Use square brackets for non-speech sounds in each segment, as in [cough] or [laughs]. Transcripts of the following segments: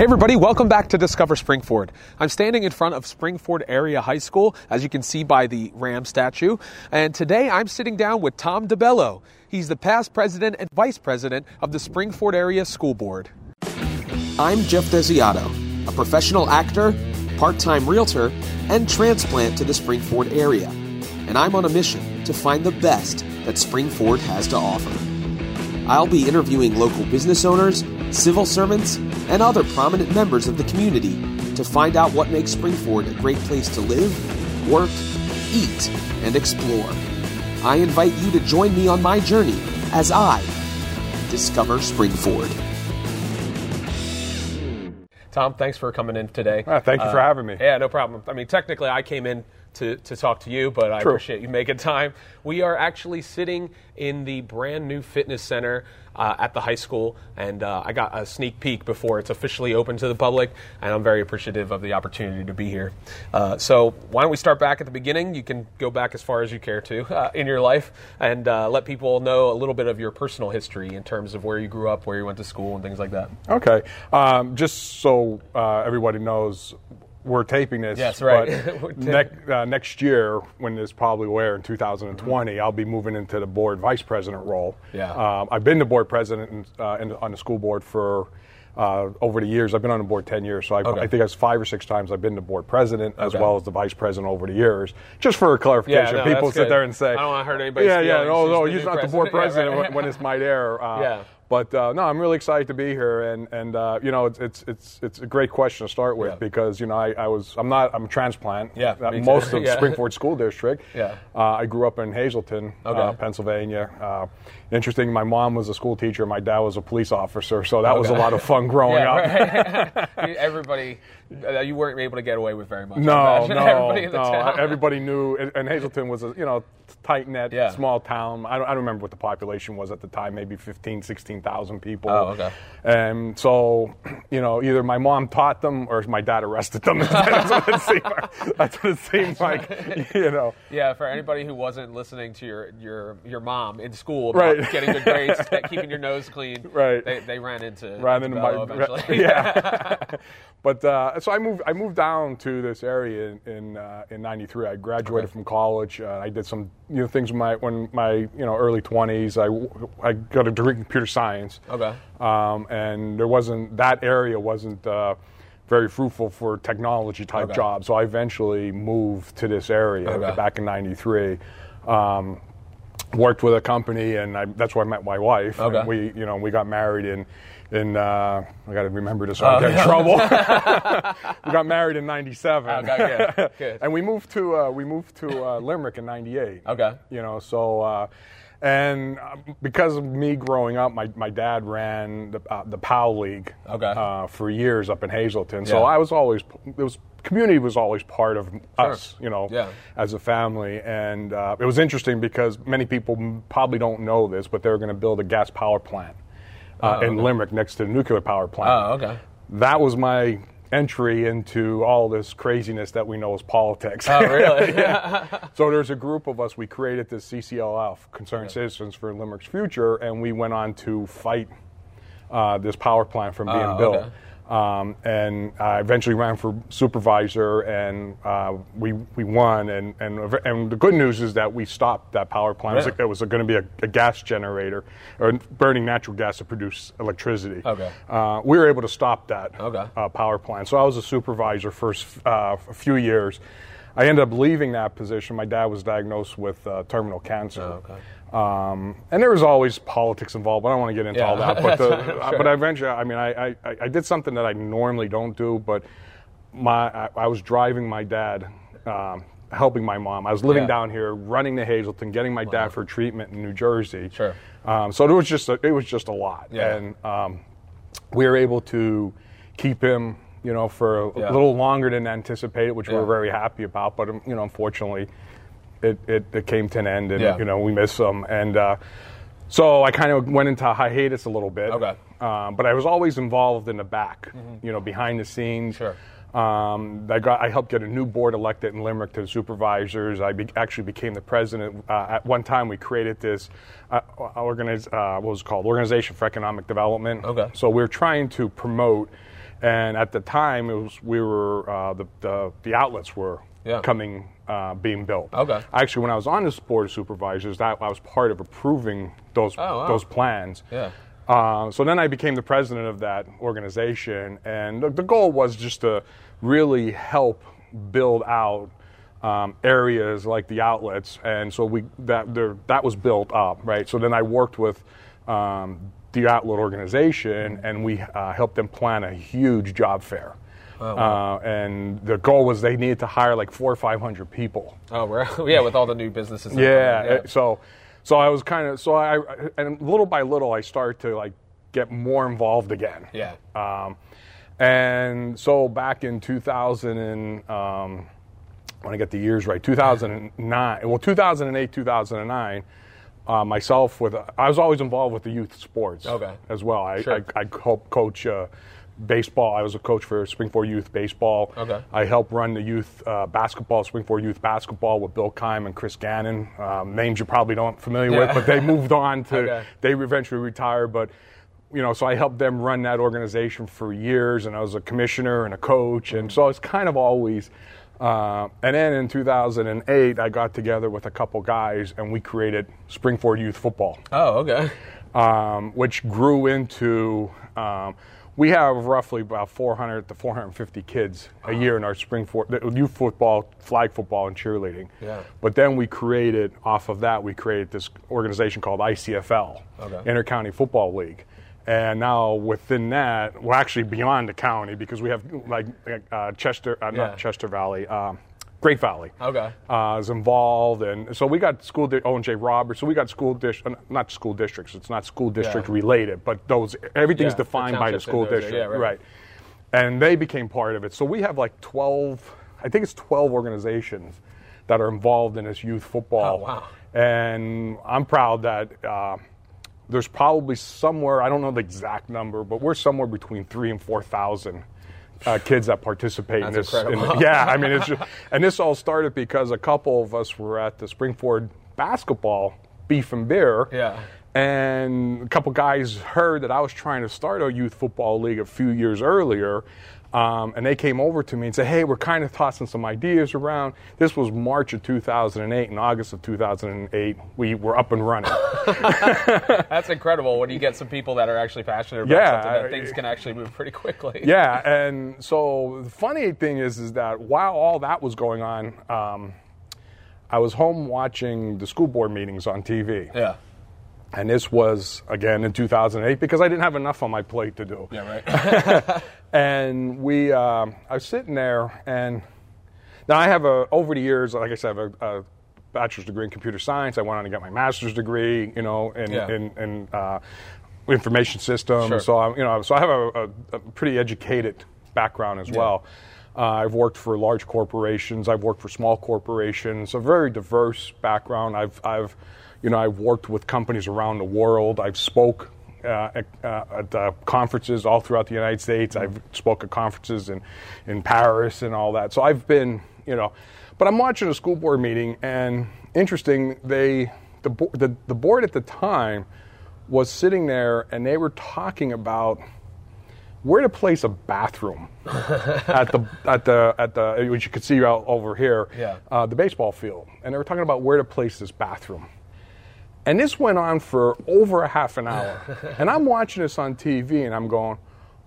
Hey everybody, welcome back to Discover Springford. I'm standing in front of Springford Area High School, as you can see by the Ram statue, and today I'm sitting down with Tom DeBello. He's the past president and vice president of the Springford Area School Board. I'm Jeff Desiato, a professional actor, part time realtor, and transplant to the Springford area. And I'm on a mission to find the best that Springford has to offer. I'll be interviewing local business owners, civil servants, and other prominent members of the community to find out what makes Springford a great place to live, work, eat, and explore. I invite you to join me on my journey as I discover Springford. Tom, thanks for coming in today. Ah, thank you for having me. Yeah, no problem. I mean, technically, I came in to, to talk to you, but I True. appreciate you making time. We are actually sitting in the brand new fitness center uh, at the high school, and uh, I got a sneak peek before it's officially open to the public, and I'm very appreciative of the opportunity to be here. Uh, so, why don't we start back at the beginning? You can go back as far as you care to [laughs] uh, in your life and uh, let people know a little bit of your personal history in terms of where you grew up, where you went to school, and things like that. Okay. Um, just so uh, everybody knows, we're taping this. Yes, right. But [laughs] uh, next year, when this probably air in 2020, I'll be moving into the board vice president role. Yeah. Um, I've been the board president in, uh, in, on the school board for. Uh, over the years, I've been on the board 10 years, so I, Okay. I think it's five or six times I've been the board president as Okay. well as the vice president over the years. Just for clarification, no, people sit good. there and say, I don't wanna hurt anybody's Yeah, yeah, no, no, the he's new not the board president." [laughs] Yeah, right. when, might air. Uh, [laughs] Yeah. But uh, no, I'm really excited to be here, and and uh, you know, it's, it's it's it's a great question to start with Yeah. because you know I, I was I'm not I'm a transplant. Yeah, most of [laughs] Yeah. Springford School District. Yeah. Uh, I grew up in Hazleton, uh, Okay. Pennsylvania. Uh, interesting. My mom was a school teacher. My dad was a police officer, so that was a lot of fun growing Yeah, up. right. [laughs] Everybody, uh, you weren't able to get away with very much. No, no, [laughs] Everybody in the no. town. Everybody knew, and, Hazleton was a you know tight net, Yeah. small town. I don't, I don't remember what the population was at the time, maybe 15, 16,000 people. Oh, okay. And so, you know, either my mom taught them or my dad arrested them. [laughs] that's what it seemed like. That's what it seemed like. [laughs] You know. Yeah, for anybody who wasn't listening to your your your mom in school about Right. getting good grades, [laughs] keeping your nose clean, Right. They, they ran into Ran into Bello my eventually. yeah. but uh, so I moved. I moved down to this area in in, uh, in '93. I graduated Okay. from college. Uh, I did some you know things in my when my you know early 20s. I I got a degree in computer science. Okay. Um, and there wasn't that area wasn't. Uh, very fruitful for technology type Okay. jobs, so I eventually moved to this area Okay. back in '93. Um, worked with a company, and I, that's where I met my wife. Okay. And we, you know, we got married in, in uh, I got to remember this. So I Oh, get in yeah. trouble. [laughs] [laughs] we got married in '97, Okay, [laughs] and we moved to uh, we moved to uh, Limerick in '98. Okay. you know, so. Uh, and uh, because of me growing up, my, my dad ran the, uh, the POW League Okay. uh, for years up in Hazleton. So I was always, it was community was always part of us, you know, Yeah. as a family. And uh, it was interesting because many people probably don't know this, but they were going to build a gas power plant uh, Oh, in okay. Limerick next to the nuclear power plant. Oh, okay. That was my entry into all this craziness that we know as politics. Oh, really? [laughs] yeah. So there's a group of us. We created this CCLF, Concerned Citizens for Limerick's Future, and we went on to fight uh, this power plant from being Oh, built. okay. Um, and I eventually ran for supervisor, and uh, we we won. And, and and the good news is that we stopped that power plant. It was- was, going to be a, a gas generator, or burning natural gas to produce electricity. Okay. Uh, we were able to stop that Okay. uh, power plant. So I was a supervisor for uh, a few years. I ended up leaving that position. My dad was diagnosed with uh, terminal cancer. Oh, okay. Um, and there was always politics involved. But I don't want to get into Yeah. all that. But, [laughs] the, Sure. but eventually, I mean, I, I, I did something that I normally don't do. But my I, I was driving my dad, um, helping my mom. I was living Yeah. down here, running to Hazleton, getting my dad for treatment in New Jersey. Sure. Um, so it was just a, it was just a lot. Yeah. And um, we were able to keep him, you know, for a Yeah. little longer than anticipated, which we Yeah. were very happy about. But um, you know, unfortunately, it, it, it came to an end, and Yeah. you know, we miss them. And uh, so I kind of went into hiatus a little bit. Okay. Um, but I was always involved in the back, you know, behind the scenes. Sure. Um, I got I helped get a new board elected in Limerick to the supervisors. I be, actually became the president. Uh, at one time, we created this uh, organize, uh, what was it called Organization for Economic Development. Okay. So we're trying to promote And at the time, it was we were uh, the, the the outlets were Yeah. coming uh, being built. Okay. Actually, when I was on this board of supervisors, that I was part of approving those Oh, wow. those plans. Yeah. Uh, so then I became the president of that organization, and the, the goal was just to really help build out um, areas like the outlets, and so we that there, that was built up, right? So then I worked with um, the outlet organization, and we uh, helped them plan a huge job fair. uh, and the goal was they needed to hire like four or five hundred people. Oh, we're, [laughs] yeah, with all the new businesses. Yeah. uh, So, so I was kind of so I and little by little I started to like get more involved again. Yeah. Um, and so back in 2000 and um, when I get the years right, 2009. Well, 2008, 2009. Uh, myself with I was always involved with the youth sports Okay. as well. I Sure. I, I co- coach uh, baseball. I was a coach for Springford Youth Baseball. Okay. I helped run the youth uh, basketball, Springford Youth Basketball with Bill Kime and Chris Gannon. Um, names you probably don't familiar Yeah. with, but they moved on [laughs] to. Okay. They eventually retired, but you know, so I helped them run that organization for years, and I was a commissioner and a coach, and so it's kind of always. Uh, and then in 2008, I got together with a couple guys, and we created Springford Youth Football Oh, okay. um, which grew into. Um, we have roughly about 400 to 450 kids a year in our spring for youth football, flag football, and cheerleading. Yeah. But then we created off of that we created this organization called ICFL, Okay. Intercounty Football League. And now within that, we're actually beyond the county because we have like uh, Chester, uh, Yeah. not Chester Valley, um, Great Valley Okay. uh, is involved, and so we got school di- Owen J. Roberts. So we got school dish, uh, not school districts. It's not school district Yeah. related, but those everything's Yeah, the defined by the school yeah, district, yeah, right. And they became part of it. So we have like twelve, I think it's twelve organizations that are involved in this youth football. Oh, wow. And I'm proud that. There's probably somewhere I don't know the exact number, but we're somewhere between three and four thousand uh, kids that participate in this. in- [laughs] yeah, I mean, it's just, and this all started because a couple of us were at the Springford basketball beef and beer. Yeah. And a couple guys heard that I was trying to start a youth football league a few years earlier. Um, and they came over to me and said, "Hey, we're kind of tossing some ideas around." This was March of 2008. In August of 2008, we were up and running. [laughs] That's incredible when you get some people that are actually passionate about Yeah, something that things can actually move pretty quickly. [laughs] yeah, and so the funny thing is, is that while all that was going on, um, I was home watching the school board meetings on TV, Yeah. And this was again in 2008 because I didn't have enough on my plate to do. Yeah, right. [laughs] [laughs] And we, um, I was sitting there, and now I have a over the years, like I said, I have a, a bachelor's degree in computer science. I went on to get my master's degree, you know, in Yeah. in, in uh, information systems. Sure. So I'm, you know, so I have a, a, a pretty educated background as well. Uh, I've worked for large corporations. I've worked for small corporations. A very diverse background. I've, I've, you know, I've worked with companies around the world. I've spoke uh, at, uh, at uh, conferences all throughout the United States. I've spoke at conferences in, in Paris and all that. So I've been, you know, but I'm watching a school board meeting, and interesting, they the bo- the, the board at the time was sitting there, and they were talking about where to place a bathroom [laughs] at the at the at the which you could see out over here, Yeah. uh, the baseball field, and they were talking about where to place this bathroom. And this went on for over a half an hour. [laughs] and I'm watching this on TV and I'm going,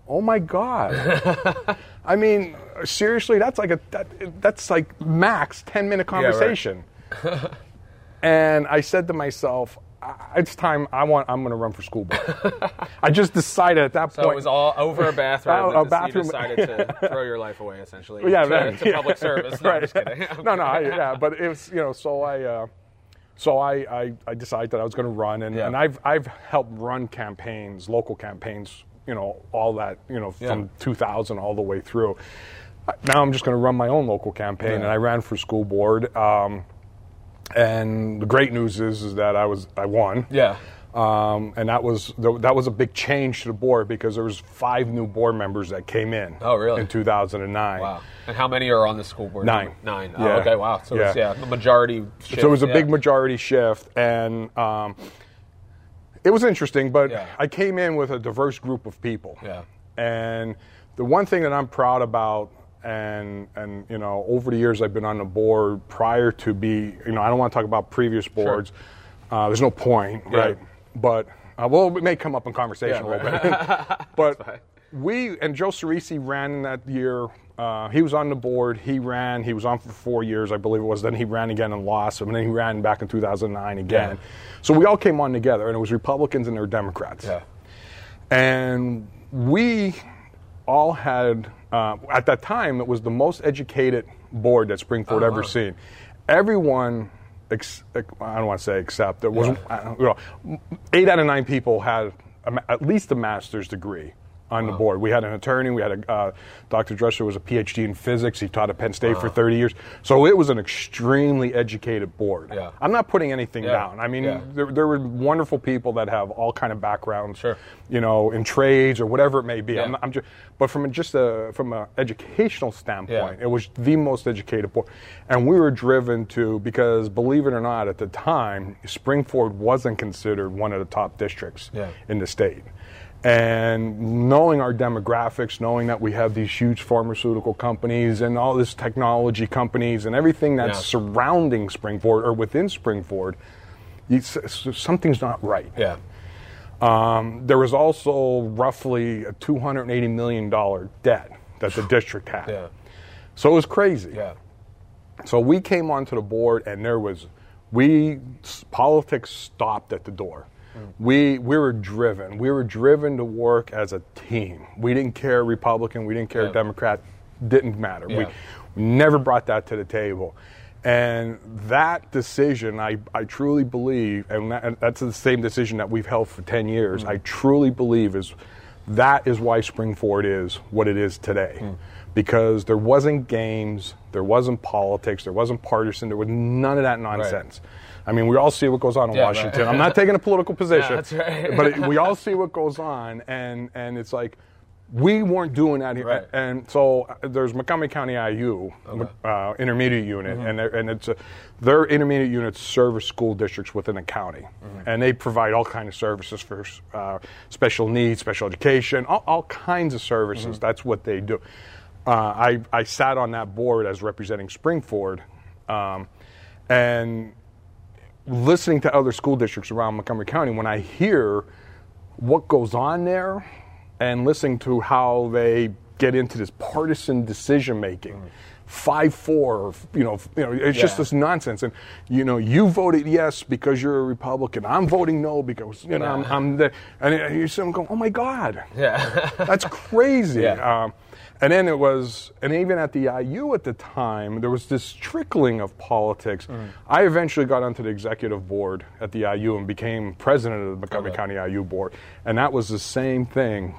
oh my God. [laughs] I mean, seriously, that's like a that, that's like max 10 minute right. conversation. [laughs] and I said to myself, it's time I want I'm going to run for school board. I just decided at that point. So point. it was all over a bathroom. A bathroom. You decided to throw your life away, essentially. yeah, to, that- to yeah. public service. No, I'm right. just kidding. no, no, I, yeah, but it was you know, so I, uh, so I, I, I decided that I was going to run, and, Yeah. and I've, I've helped run campaigns, local campaigns, you know, all that, you know, from Yeah. 2000 all the way through. Now I'm just going to run my own local campaign, Yeah. and I ran for school board. Um, and the great news is, is that I was, I won. Yeah. Um, and that was that was a big change to the board because there was five new board members that came in. Oh, really? In 2009. Wow. And how many are on the school board? Nine. Nine. Oh, Yeah. okay. Wow. So Yeah. yeah, the majority. Shift, So it was a yeah. big majority shift, and um, it was interesting. But Yeah. I came in with a diverse group of people, Yeah. and the one thing that I'm proud about, and and you know, over the years I've been on the board. Prior to be, you know, I don't want to talk about previous boards. Uh, there's no point, Yeah. right? But uh, well, it may come up in conversation Yeah, a little bit. [laughs] [laughs] but we and Joe Ciresi ran in that year. Uh, he was on the board. He ran. He was on for four years, I believe it was. Then he ran again and lost. And then he ran back in 2009 again. Yeah. So we all came on together, and it was Republicans and there were Democrats. And we all had, uh, at that time, it was the most educated board that Springford Oh, ever wow. seen. Everyone, ex- I don't want to say except, there was, I don't- you know, eight out of nine people had a at least a master's degree on the board. We had an attorney. We had a uh, Dr. Dresser was a PhD in physics. He taught at Penn State for 30 years. So it was an extremely educated board. Yeah. I'm not putting anything Yeah. down. I mean, Yeah. there, there were wonderful people that have all kind of backgrounds, Sure. you know, in trades or whatever it may be. I'm, I'm just, but from a, just a from an educational standpoint, it was the most educated board, and we were driven to because believe it or not, at the time, Springford wasn't considered one of the top districts in the state. And knowing our demographics, knowing that we have these huge pharmaceutical companies and all this technology companies and everything that's Yeah. surrounding Springford or within Springford, you, s- s- something's not right. Yeah. Um, there was also roughly a $280 million debt that the district had. Yeah. So it was crazy. Yeah. So we came onto the board, and there was, we, politics stopped at the door. We, we were driven. We were driven to work as a team. We didn't care Republican, we didn't care Yeah. Democrat, didn't matter. We, Yeah. we never brought that to the table. And that decision, I, I truly believe, and, that, and that's the same decision that we've held for 10 years, mm. I truly believe is that is why Springford is what it is today. Mm. Because there wasn't games, there wasn't politics, there wasn't partisan, there was none of that nonsense. I mean, we all see what goes on in Yeah, right. Washington. I'm not taking a political [laughs] position, that's right. but it, we all see what goes on, and, and it's like, we weren't doing that here. Right. And so uh, there's Montgomery County IU, uh, intermediate unit, Mm-hmm. and, they're- and it's a, their intermediate units serve school districts within the county, Mm-hmm. and they provide all kinds of services for uh, special needs, special education, all, all kinds of services. Mm-hmm. That's what they do. Uh, I, I sat on that board as representing Springford, um, and listening to other school districts around Montgomery County, when I hear what goes on there and listening to how they get into this partisan decision making. Mm. Five four, you know, you know, it's just this nonsense. And you know, you voted yes because you're a Republican. I'm voting no because you know I'm, I'm the, and you see them go, oh my God, Yeah. [laughs] that's crazy. Yeah. Um, and then it was, and even at the IU at the time, there was this trickling of politics. Mm. I eventually got onto the executive board at the IU and became president of the Montgomery Okay. County IU board. And that was the same thing,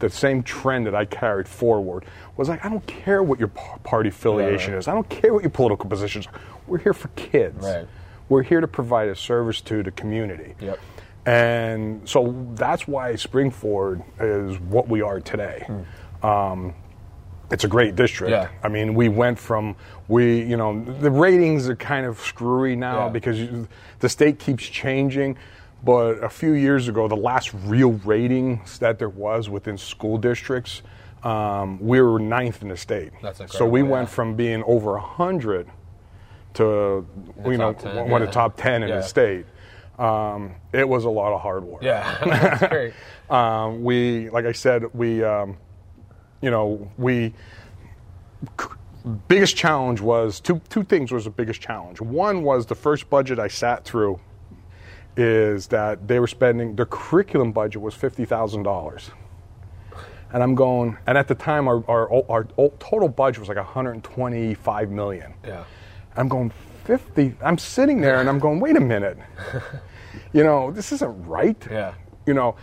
the same trend that I carried forward. Was like, I don't care what your party affiliation right. is. I don't care what your political positions are. We're here for kids. Right. We're here to provide a service to the community. Yep. And so that's why Springford is what we are today. Um, it's a great district. Yeah. I mean, we went from we, you know, the ratings are kind of screwy now Yeah. because you, the state keeps changing. But a few years ago, the last real ratings that there was within school districts, um, we were ninth in the state. That's so we incredible, went from being over hundred to you know 10, one of the top ten in Yeah. the state. Um, it was a lot of hard work. Yeah. [laughs] That's great. [laughs] Um, we, like I said, we, um, you know, we. Biggest challenge was two. Two things was the biggest challenge. One was the first budget I sat through. Is that they were spending their curriculum budget was fifty thousand dollars, and I'm going. And at the time, our our, our total budget was like 125 million. Yeah. I'm going 50. I'm sitting there and I'm going, wait a minute. [laughs] you know, this isn't right. Yeah. You know,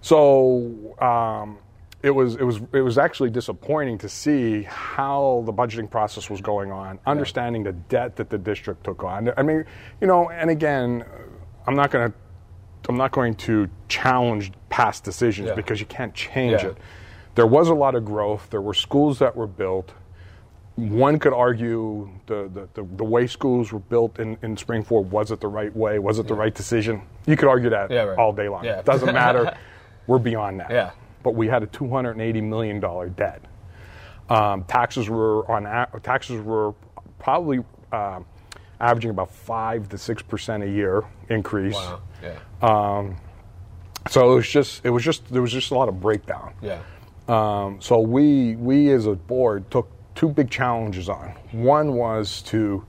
so um, it was it was it was actually disappointing to see how the budgeting process was going on, understanding the debt that the district took on. I mean, you know, and again, I'm not going to I'm not going to challenge past decisions Yeah. because you can't change Yeah. it. There was a lot of growth. There were schools that were built one could argue the, the, the, the way schools were built in, in Springford was it the right way? Was it the right decision? You could argue that Yeah, right. all day long. Yeah. It doesn't matter. [laughs] We're beyond that. Yeah. but we had a 280 million dollar debt. Um, taxes were on taxes were probably uh, averaging about five to six percent a year increase. Wow. Yeah. Uh, So it was just it was just there was just a lot of breakdown. yeah. Um, so we we as a board took two big challenges on. One was to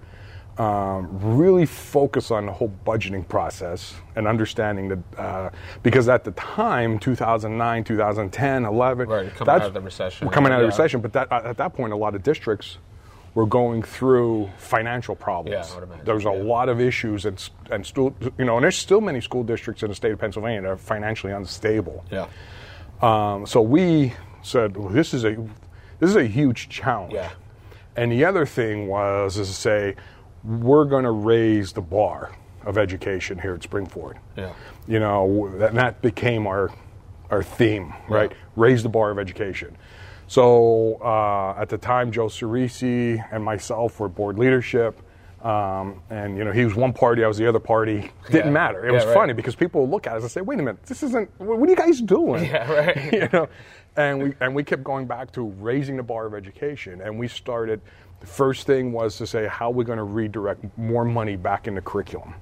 um, really focus on the whole budgeting process and understanding that uh, because at the time 2009 2010 11 Right, coming that's- out of the recession. we're coming out of the recession but that, at that point a lot of districts were going through financial problems Yeah, imagine, a yeah. lot of issues and, and still you know and there's still many school districts in the state of pennsylvania that are financially unstable Yeah. um, so we said, well, this is a this is a huge challenge. Yeah. And the other thing was is to say, we're going to raise the bar of education here at Springford. Yeah. You know, that, that became our our theme, right? Yeah. Raise the bar of education. So uh, at the time, Joe Ciresi and myself were board leadership. Um, and you know he was one party, I was the other party. Didn't Yeah. matter. It Yeah, was right. funny because people would look at us and say, "Wait a minute, this isn't. What are you guys doing?" Yeah, right. [laughs] you know, and we and we kept going back to raising the bar of education, and we started. The first thing was to say, how are we going to redirect more money back into curriculum?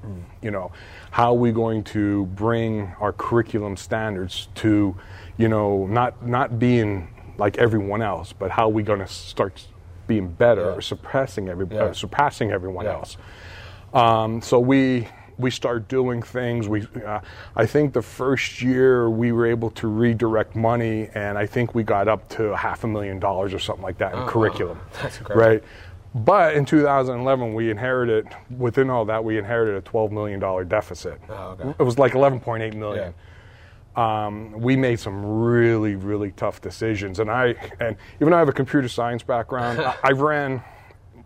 You know, how are we going to bring our curriculum standards to, you know, not not being like everyone else, but how are we going to start being better Yeah. or suppressing every Yeah. uh, surpassing everyone Yeah. else? Um, so we we start doing things. We uh, I think the first year we were able to redirect money, and I think we got up to half a million dollars or something like that in curriculum. [laughs] That's incredible. Right. But in 2011, we inherited within all that we inherited a 12 million dollar deficit. Oh, okay. It was like 11.8 million Yeah. Um, we made some really, really tough decisions. And I, and even though I have a computer science background, I, [laughs] I ran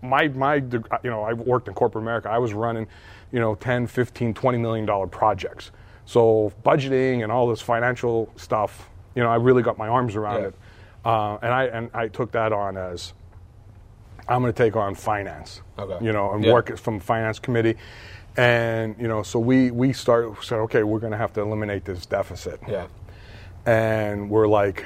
my, my, you know, I worked in corporate America. I was running, you know, 10, 15, 20 million dollar projects. So budgeting and all this financial stuff, you know, I really got my arms around Yeah. it. Uh, and I, and I took that on as, I'm going to take on finance, Okay. you know, and Yeah. work from finance committee. And, you know, so we, we start, said, okay, we're going to have to eliminate this deficit Yeah. and we're like,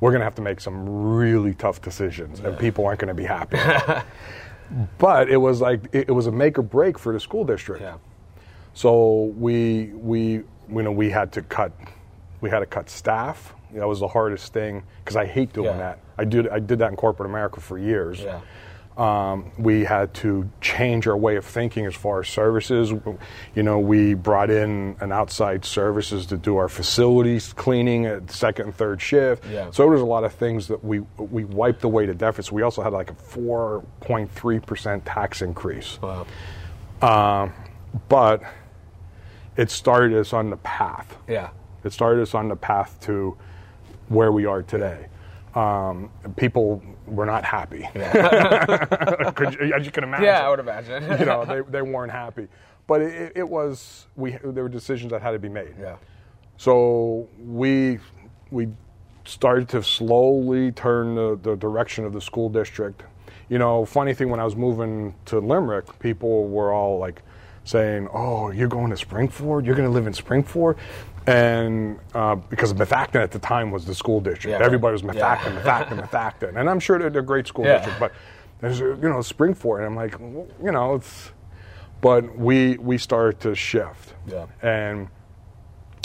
we're going to have to make some really tough decisions, and people aren't going to be happy. [laughs] but it was like it, it was a make or break for the school district. Yeah. So we we you know we had to cut we had to cut staff. That was the hardest thing because I hate doing Yeah. that. I did I did that in corporate America for years. Yeah. Um, we had to change our way of thinking as far as services. You know, we brought in an outside services to do our facilities cleaning at second and third shift. Yeah. So there was a lot of things that we we wiped away the deficit. We also had like a 4.3 percent tax increase. Wow. Um, but it started us on the path. Yeah. It started us on the path to where we are today. Um, people were not happy. [laughs] Could you, as you can imagine. Yeah, I would imagine. you know, they, [laughs] they weren't happy. But it, it was we there were decisions that had to be made. yeah. So we we started to slowly turn the, the direction of the school district. You know, funny thing when I was moving to Limerick, people were all like saying, "Oh, you're going to Springford? You're going to live in Springford?" And uh, because Methacton at the time was the school district, Yeah, everybody was Yeah. Methacton, Methacton, Methacton, and I'm sure they're, they're great school Yeah. districts, but there's you know Springford, and I'm like, well, you know, it's. But we we started to shift, Yeah. and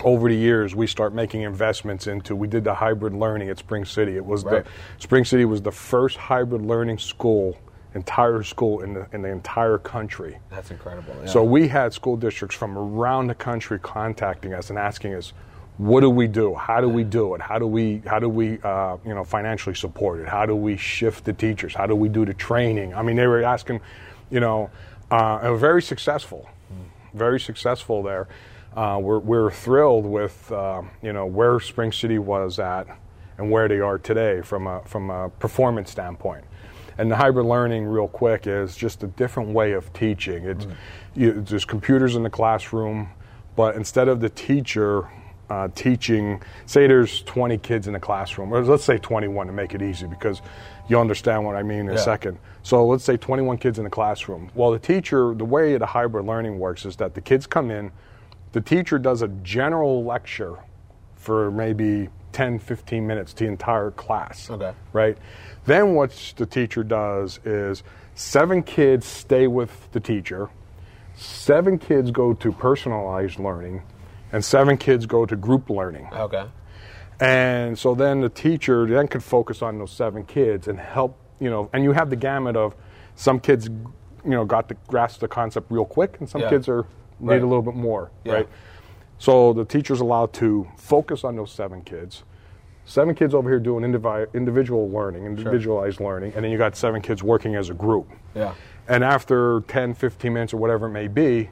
over the years we start making investments into we did the hybrid learning at spring city it was Right. the spring city was the first hybrid learning school entire school in the in the entire country. That's incredible. Yeah. so we had school districts from around the country contacting us and asking us what do we do? How do we do it? How do we how do we uh, you know financially support it? How do we shift the teachers? How do we do the training? I mean they were asking you know uh, very successful. Very successful there. Uh, we're, we're thrilled with uh, you know where spring city was at and where they are today from a from a performance standpoint and the hybrid learning, real quick, is just a different way of teaching. It's you, there's computers in the classroom, but instead of the teacher uh, teaching, say there's 20 kids in the classroom, or let's say 21 to make it easy, because you'll understand what I mean in a second. So let's say 21 kids in the classroom. Well, the teacher, the way the hybrid learning works is that the kids come in, the teacher does a general lecture for maybe 10, 15 minutes to the entire class. Okay. Right? Then what the teacher does is seven kids stay with the teacher, seven kids go to personalized learning, and seven kids go to group learning. Okay. And so then the teacher then could focus on those seven kids and help, you know, and you have the gamut of some kids, you know, got to grasp the concept real quick, and some Yeah. kids are need Right. a little bit more, Yeah. right? So the teacher's allowed to focus on those seven kids. Seven kids over here doing indivi- individual learning, individualized learning, and then you got seven kids working as a group. Yeah. And after 10, 15 minutes or whatever it may be,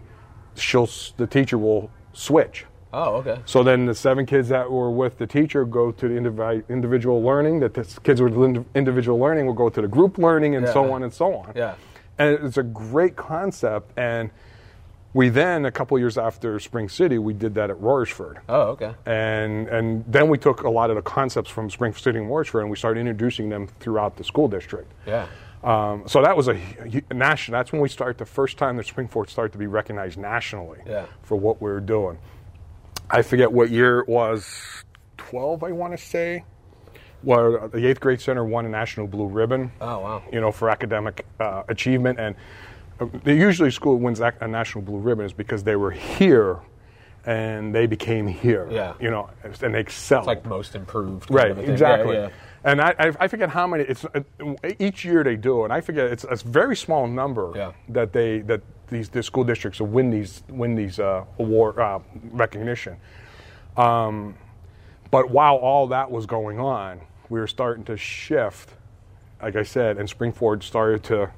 she'll the teacher will switch. Oh, okay. So then the seven kids that were with the teacher go to the indivi- individual learning. That the kids with individual learning will go to the group learning, and so on and so on. Yeah. And it's a great concept. And we then, a couple years after Spring City, we did that at Royersford. Oh, okay. And and then we took a lot of the concepts from Spring City and Royersford, and we started introducing them throughout the school district. Yeah. Um, so that was a, hu- national. That's when we started the first time that Springford started to be recognized nationally Yeah. for what we were doing. I forget what year it was, twelve, I want to say. Where the eighth grade center won a national blue ribbon. Oh, wow. You know, for academic uh, achievement, and they usually school wins a national blue ribbon is because they were here, and they became here. Yeah. You know, and they excel. It's like most improved. Right, of a thing. exactly. Yeah, yeah. And I, I, I forget how many. It's uh, each year they do, and I forget it's a very small number Yeah. that they that these the school districts will win these win these uh, award uh, recognition. Um, but while all that was going on, we were starting to shift, like I said, and Springford started to,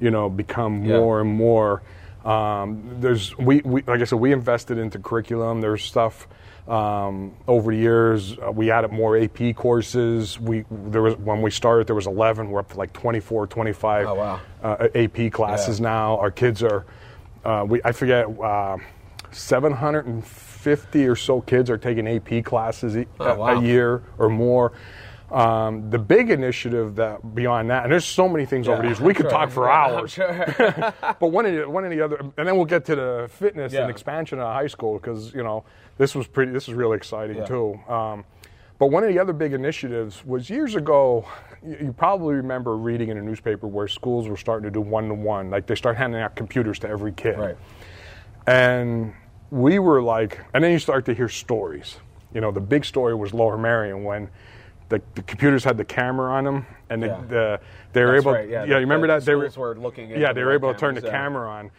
you know, become Yeah. more and more. Um, there's we, we like I said, we invested into curriculum. There's stuff um, over the years. Uh, we added more AP courses. We there was when we started there was 11. We're up to like 24, 25 Oh, wow. uh, AP classes Yeah. now. Our kids are, uh, we I forget, uh, 750 or so kids are taking AP classes e- Oh, a, wow. a year or more. Um, the big initiative that beyond that, and there's so many things over Yeah, these. We I'm could sure. talk for hours. sure. [laughs] [laughs] but one of the one of the other, and then we'll get to the fitness Yeah. and expansion of high school because you know this was pretty. This is really exciting Yeah. too. Um, but one of the other big initiatives was years ago. You, you probably remember reading in a newspaper where schools were starting to do one to one, like they start handing out computers to every kid. Right. And we were like, and then you start to hear stories. You know, the big story was Lower Merion when the, the computers had the camera on them, and the, Yeah. the, they were That's able. right, yeah, you the- remember the that they were, were looking Yeah, they were able to turn the cameras, yeah. camera on.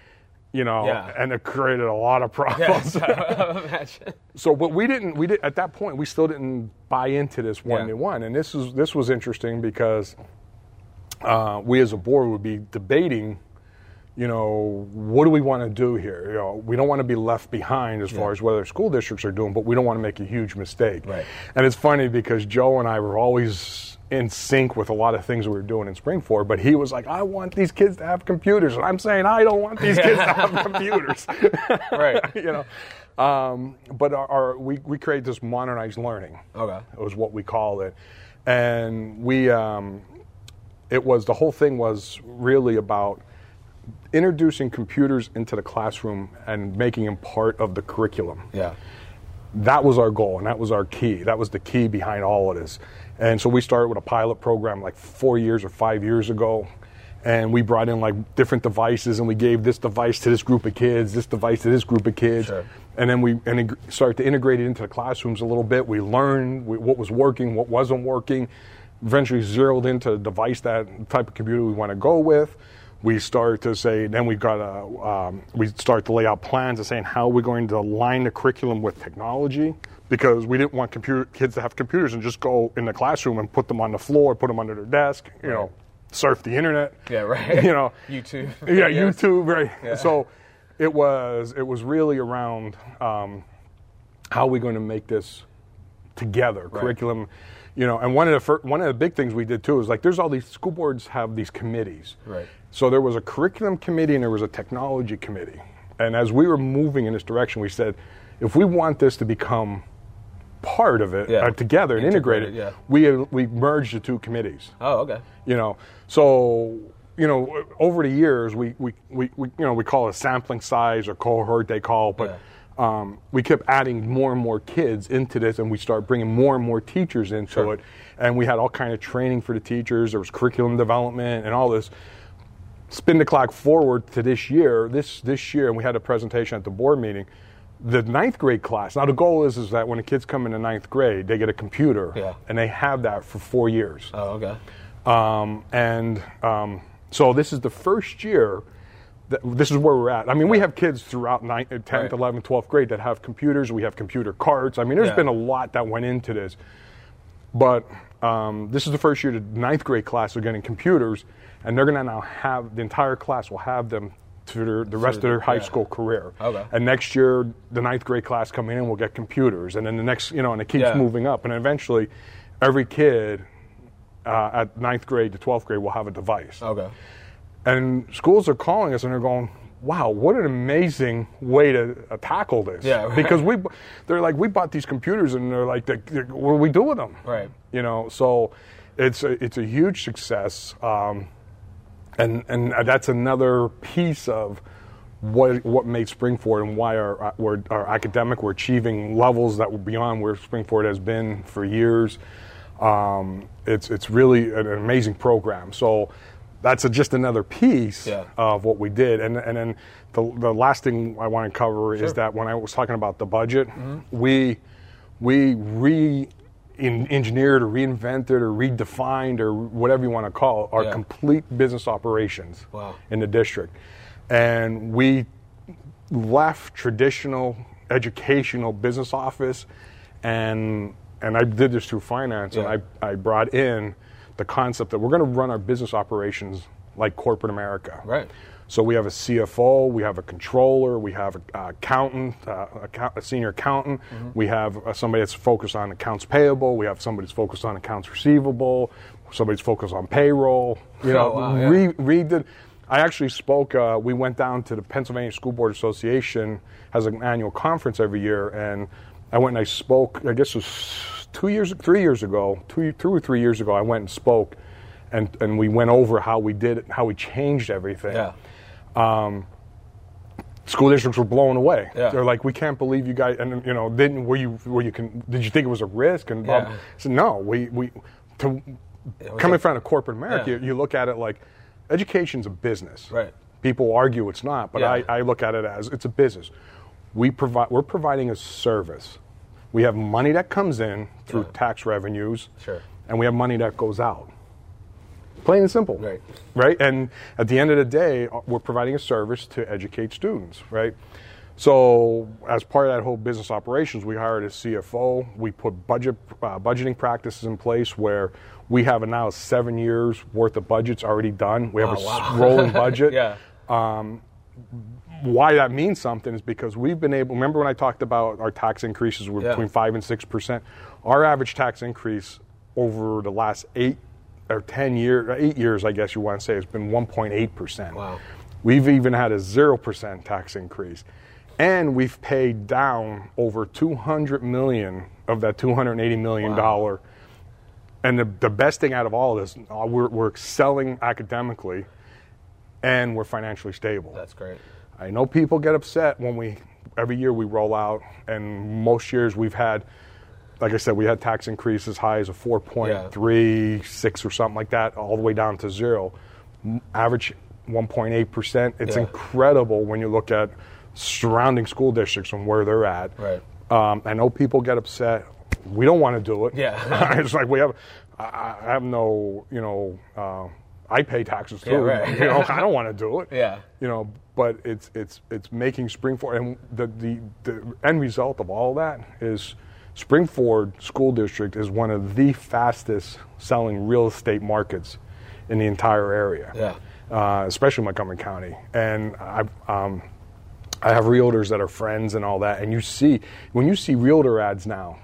You know, Yeah. and it created a lot of [laughs] problems. [laughs] Imagine. So, but we didn't. We did at that point. We still didn't buy into this one to one, and this is this was interesting because uh, we as a board would be debating. You know, what do we want to do here? You know, we don't want to be left behind as far Yeah. as whether school districts are doing, but we don't want to make a huge mistake. Right. And it's funny because Joe and I were always in sync with a lot of things we were doing in spring Springford, but he was like, "I want these kids to have computers," and I'm saying, "I don't want these kids to have [laughs] computers." Right. [laughs] you know. Um, but our, our we we create this modernized learning. Okay. It was what we call it, and we um, it was the whole thing was really about introducing computers into the classroom and making them part of the curriculum Yeah. that was our goal and that was our key. That was the key behind all of this. And so we started with a pilot program like four years or five years ago. And we brought in like different devices and we gave this device to this group of kids, this device to this group of kids. Sure. And then we integ- started to integrate it into the classrooms a little bit. We learned what was working, what wasn't working. Eventually zeroed into the device that type of computer we want to go with we start to say then we've got a um, we start to lay out plans of saying how we're going to align the curriculum with technology because we didn't want computer kids to have computers and just go in the classroom and put them on the floor put them under their desk you know surf the internet Yeah, right. [laughs] you know [laughs] YouTube. [laughs] yeah videos. youtube right Yeah. so it was it was really around um, how are we going to make this together curriculum you know and one of the fir- one of the big things we did too is like there's all these school boards have these committees Right. so there was a curriculum committee and there was a technology committee and as we were moving in this direction we said if we want this to become part of it Yeah. uh, together and integrated, Integrated, yeah. we we merged the two committees Oh, okay. you know so you know over the years we, we, we, we you know we call it sampling size or cohort they call it, but um, we kept adding more and more kids into this, and we started bringing more and more teachers into Sure. it. And we had all kind of training for the teachers. There was curriculum development and all this. Spin the clock forward to this year. This this year, and we had a presentation at the board meeting. The ninth grade class. Now the goal is is that when the kids come into ninth grade, they get a computer, Yeah. and they have that for four years. Oh, okay. Um, and um, so this is the first year. This is where we're at. I mean, we have kids throughout ninth, 10th, Right. 11th, 12th grade that have computers. We have computer carts. I mean, there's Yeah. been a lot that went into this. But um, this is the first year the ninth grade class are getting computers, and they're going to now have the entire class will have them to their, the rest of their high yeah. school career. Okay. And next year, the ninth grade class coming in will get computers, and then the next, you know, and it keeps Yeah. moving up, and eventually, every kid uh, at ninth grade to 12th grade will have a device. Okay. And schools are calling us and they're going, wow, what an amazing way to uh, tackle this. Yeah, right. Because we, they're like, we bought these computers and they're like, they, they- what do we do with them? Right. You know, so it's a, it's a huge success. Um, and, and that's another piece of what, what made Springford and why our, we're, our academic, we're achieving levels that were beyond where Springford has been for years. Um, it's, it's really an amazing program. So that's a, just another piece Yeah. of what we did. And, and then the, the last thing I want to cover is that when I was talking about the budget, Mm-hmm. we, we re engineered or reinvented or redefined or whatever you want to call it, our Yeah. complete business operations Wow. in the district. And we left traditional educational business office and and I did this through finance Yeah. and I, I brought in the concept that we're going to run our business operations like corporate America. Right. So we have a CFO, we have a controller, we have an accountant, uh, a senior accountant. Mm-hmm. We have uh, somebody that's focused on accounts payable. We have somebody that's focused on accounts receivable. Somebody's focused on payroll. You know, Oh, [laughs] wow, yeah. re, redid. I actually spoke. Uh, we went down to the Pennsylvania School Board Association has an annual conference every year, and I went and I spoke. I guess it was two years, three years ago, two, two or three years ago. I went and spoke, and and we went over how we did it, how we changed everything Yeah. Um, school districts were blown away. Yeah. They're like, we can't believe you guys, and you know, didn't were you were you can did you think it was a risk? And Bob Yeah. said, no, we we to coming a- from corporate America, Yeah. you, you look at it like education's a business. Right. People argue it's not, but. I, I look at it as it's a business. We provide we're providing a service. We have money that comes in through Yeah. tax revenues, Sure. and we have money that goes out. Plain and simple. Right. Right. And at the end of the day, uh, we're providing a service to educate students. Right. So as part of that whole business operations, we hired a CFO. We put budget uh, budgeting practices in place where we have now seven years worth of budgets already done. We have Oh, a wow. rolling budget [laughs] Yeah. Why that means something is because we've been able. Remember when I talked about our tax increases were Yeah. between five and six percent? Our average tax increase over the last eight or ten years, eight years, I guess you want to say, has been one point eight percent. Wow. We've even had a zero percent tax increase, and we've paid down over two hundred million of that two hundred eighty million dollar. And the, the best thing out of all of this, uh, we're, we're excelling academically, and we're financially stable. That's great. I know people get upset when we every year we roll out, and most years we've had, like I said, we had tax increase as high as a 4.3, 6 or something like that, all the way down to zero. Average 1.8 percent. It's Yeah. incredible when you look at surrounding school districts and where they're at. Right. Um, I know people get upset. We don't want to do it. Yeah. [laughs] it's like we have. I, I have no, you know. Uh, I pay taxes too. Yeah, right. You know, I [laughs] don't want to do it Yeah. you know but it's it's it's making springford and the, the the end result of all that is springford school district is one of the fastest selling real estate markets in the entire area Yeah. uh, especially montgomery county and i've um, I have realtors that are friends and all that, and you see when you see realtor ads now.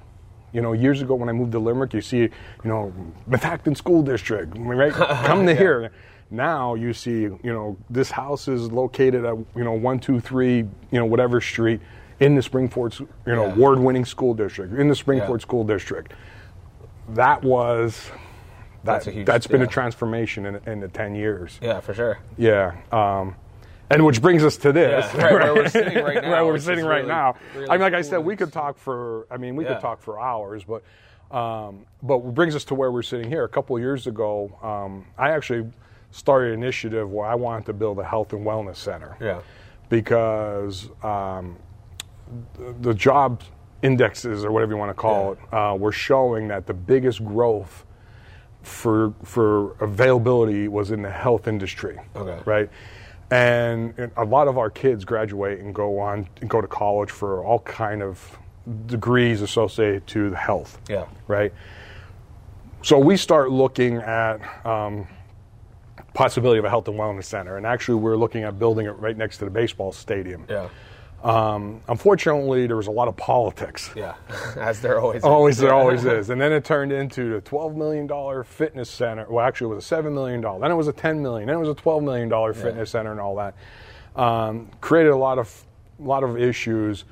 You know, years ago when I moved to Limerick, you see, you know, Methacton School District, right? [laughs] Come to here. Now you see, you know, this house is located at, you know, one, two, three, you know, whatever street in the Springford, you know, Yeah. award-winning school district in the Springford Yeah. School District. That was that. That's a huge- that's been yeah. a transformation in, in the ten years. Yeah, for sure. Yeah. Um, And which brings us to this, Yeah, right, where we're [laughs] sitting right now, where we're sitting right really- now. really I mean, like I said, we could talk for. I mean, we Yeah. could talk for hours, but um, but brings us to where we're sitting here. A couple of years ago, um, I actually started an initiative where I wanted to build a health and wellness center. Yeah. Because um, the, the job indexes or whatever you want to call it uh, were showing that the biggest growth for for availability was in the health industry. Okay. Right. And, and a lot of our kids graduate and go on and go to college for all kind of degrees associated to the health. Yeah. Right. So we start looking at um, possibility of a health and wellness center, and actually we're looking at building it right next to the baseball stadium. Yeah. Um, unfortunately, there was a lot of politics. Yeah. [laughs] As there always is. Always, there always is. [laughs] And then it turned into a $12 million fitness center. Well, actually, it was a $7 million. Then it was a 10 million. Then it was a $12 million fitness center and all that. Um, created a lot of, lot of issues.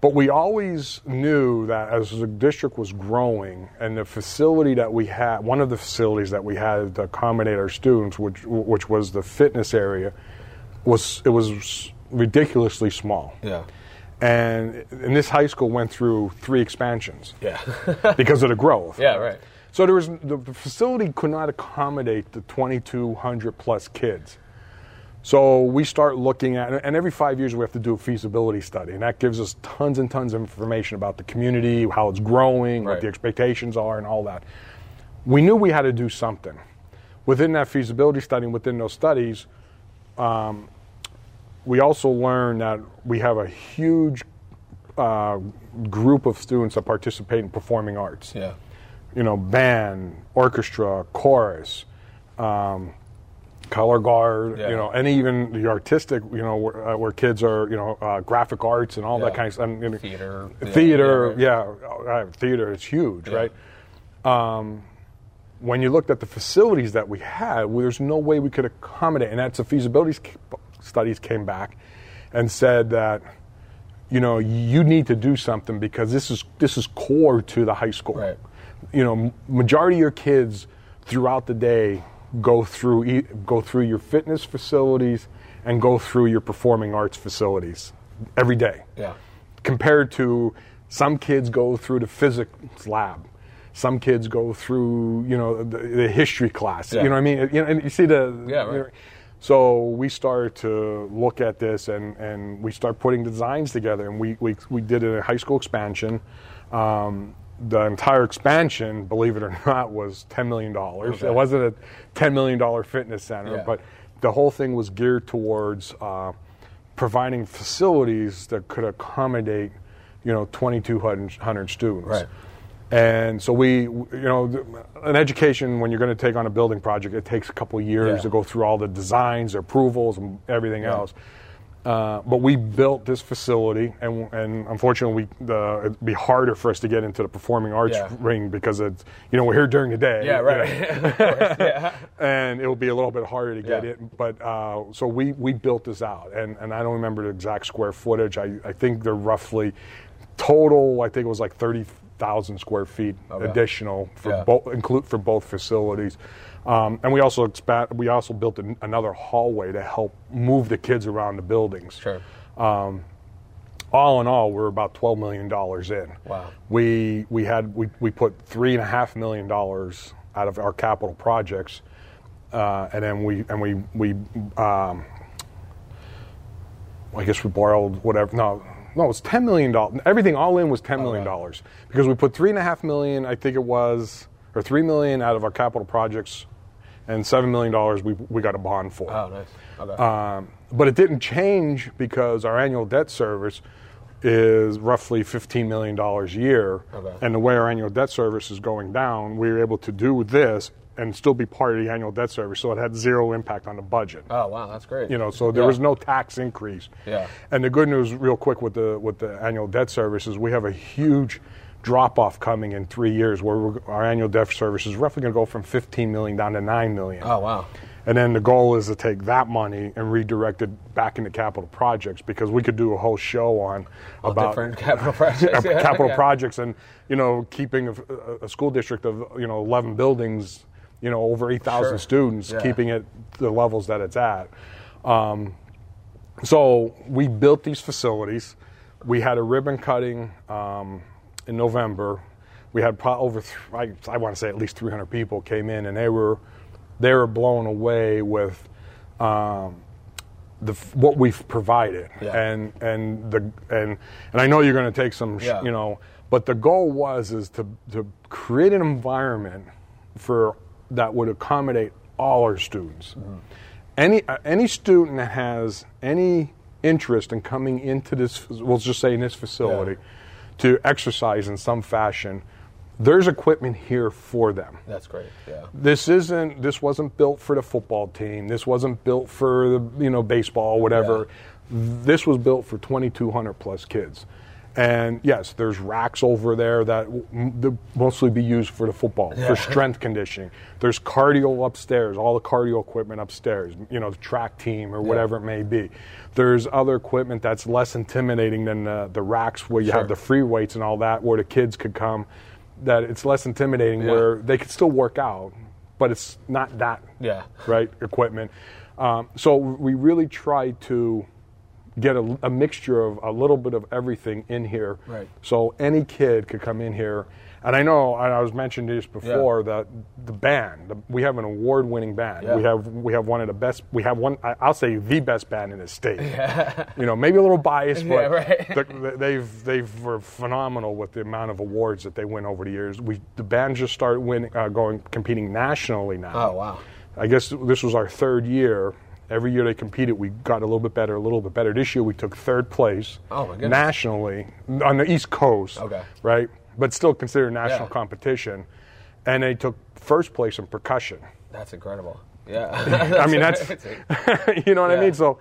But we always knew that as the district was growing and the facility that we had, one of the facilities that we had to accommodate our students, which, which was the fitness area, was, it was ridiculously small. Yeah. And, and this high school went through three expansions Yeah. [laughs] because of the growth. yeah. Right. So there was the, the facility could not accommodate the 2,200 plus kids. So we start looking at, and every five years we have to do a feasibility study, and that gives us tons and tons of information about the community, how it's growing, what the expectations are, and all that. We knew we had to do something. Within that feasibility study, and within those studies, um, we also learned that we have a huge uh, group of students that participate in performing arts Yeah. you know, band, orchestra, chorus, um, color guard, Yeah. you know, and even the artistic, you know, where, uh, where kids are, you know, uh, graphic arts and all that kind of stuff. and, you know, Theater. Yeah, Theater, yeah, yeah, uh, theater is huge, Yeah. right? Um, when you looked at the facilities that we had, well, there's no way we could accommodate, and that's the feasibility studies came back and said that, you know, you need to do something because this is this is core to the high school. Right. You know, majority of your kids throughout the day go through go through your fitness facilities and go through your performing arts facilities every day Yeah. compared to some kids go through the physics lab some kids go through you know the, the history class Yeah. you know what i mean you know, and you see the Yeah, right. so we started to look at this and, and we start putting designs together and we, we, we did a high school expansion um, the entire expansion believe it or not was $10 million Okay. it wasn't a $10 million fitness center Yeah. but the whole thing was geared towards uh, providing facilities that could accommodate, you know, 2,200 students. Right. And so we, you know, an education when you're going to take on a building project, it takes a couple of years Yeah. to go through all the designs, approvals, and everything else. Uh, but we built this facility, and, and unfortunately, we, the, it'd be harder for us to get into the performing arts Yeah. ring because it's, you know, we're here during the day. Yeah. you Right. know [laughs] course. Yeah. [laughs] and it will be a little bit harder to get Yeah. it. But uh, so we we built this out, and, and I don't remember the exact square footage. I, I think they're roughly total. I think it was like thirty thousand square feet Okay. additional for both include for both facilities. Um, and we also expand. We also built an, another hallway to help move the kids around the buildings. Sure. All in all, we're about twelve million dollars in. Wow. We we had we, we put three and a half million dollars out of our capital projects, uh, and then we and we we um, I guess we borrowed whatever. No, no, it was ten million dollars. Everything all in was ten million dollars because we put three and a half million. I think it was or three million out of our capital projects, and seven million dollars we we got a bond for. Oh, nice. Okay. Um, but it didn't change because our annual debt service is roughly $15 million a year. Okay. And the way our annual debt service is going down, we were able to do this and still be part of the annual debt service. So it had zero impact on the budget. oh, wow. That's great. You know, so there Yeah. was no tax increase. Yeah. And the good news, real quick, with the with the annual debt service is we have a huge drop off coming in three years, where we're, our annual debt service is roughly going to go from 15 million down to 9 million. Oh, wow. And then the goal is to take that money and redirect it back into capital projects because we could do a whole show on All about different capital [laughs] projects. uh, [laughs] yeah. capital Yeah. projects and you know keeping a, a school district of you know 11 buildings, you know over 8,000 Sure. students, Yeah. keeping it the levels that it's at. Um, so we built these facilities. We had a ribbon cutting um, in November. We had pro- over, th- I, I want to say at least 300 people came in, and they were they were blown away with um, the what we've provided, Yeah. and and the and and I know you're going to take some, sh- Yeah. you know, but the goal was is to to create an environment for that would accommodate all our students. Any uh, any student that has any interest in coming into this, we'll just say in this facility, to exercise in some fashion, there's equipment here for them. That's great. Yeah. This isn't. This wasn't built for the football team. This wasn't built for the you know baseball, whatever. This was built for 2,200 plus kids. And yes, there's racks over there that w- m- they'll mostly be used for the football, for strength conditioning. There's cardio upstairs, all the cardio equipment upstairs, you know, the track team or whatever it may be. There's other equipment that's less intimidating than the, the racks where you Sure. have the free weights and all that, where the kids could come. That it's less intimidating, Yeah. where they could still work out, but it's not that Yeah. right equipment. Um, so we really try to get a, a mixture of a little bit of everything in here. Right. So any kid could come in here. And I know, and I was mentioning this before, that the band, the, we have an award-winning band. Yeah. We have we have one of the best. We have one. I- I'll say the best band in the state. You know, maybe a little biased, [laughs] but Yeah, right. the- they've they've were phenomenal with the amount of awards that they win over the years. We the band just started winning, uh, going competing nationally now. Oh wow. I guess this was our third year. Every year they competed, we got a little bit better, a little bit better. This year we took third place Oh, nationally on the East Coast. Okay. Right? But still considered national Yeah. competition. And they took first place in percussion. That's incredible. Yeah. [laughs] [laughs] I mean, that's, [laughs] you know what I mean? So,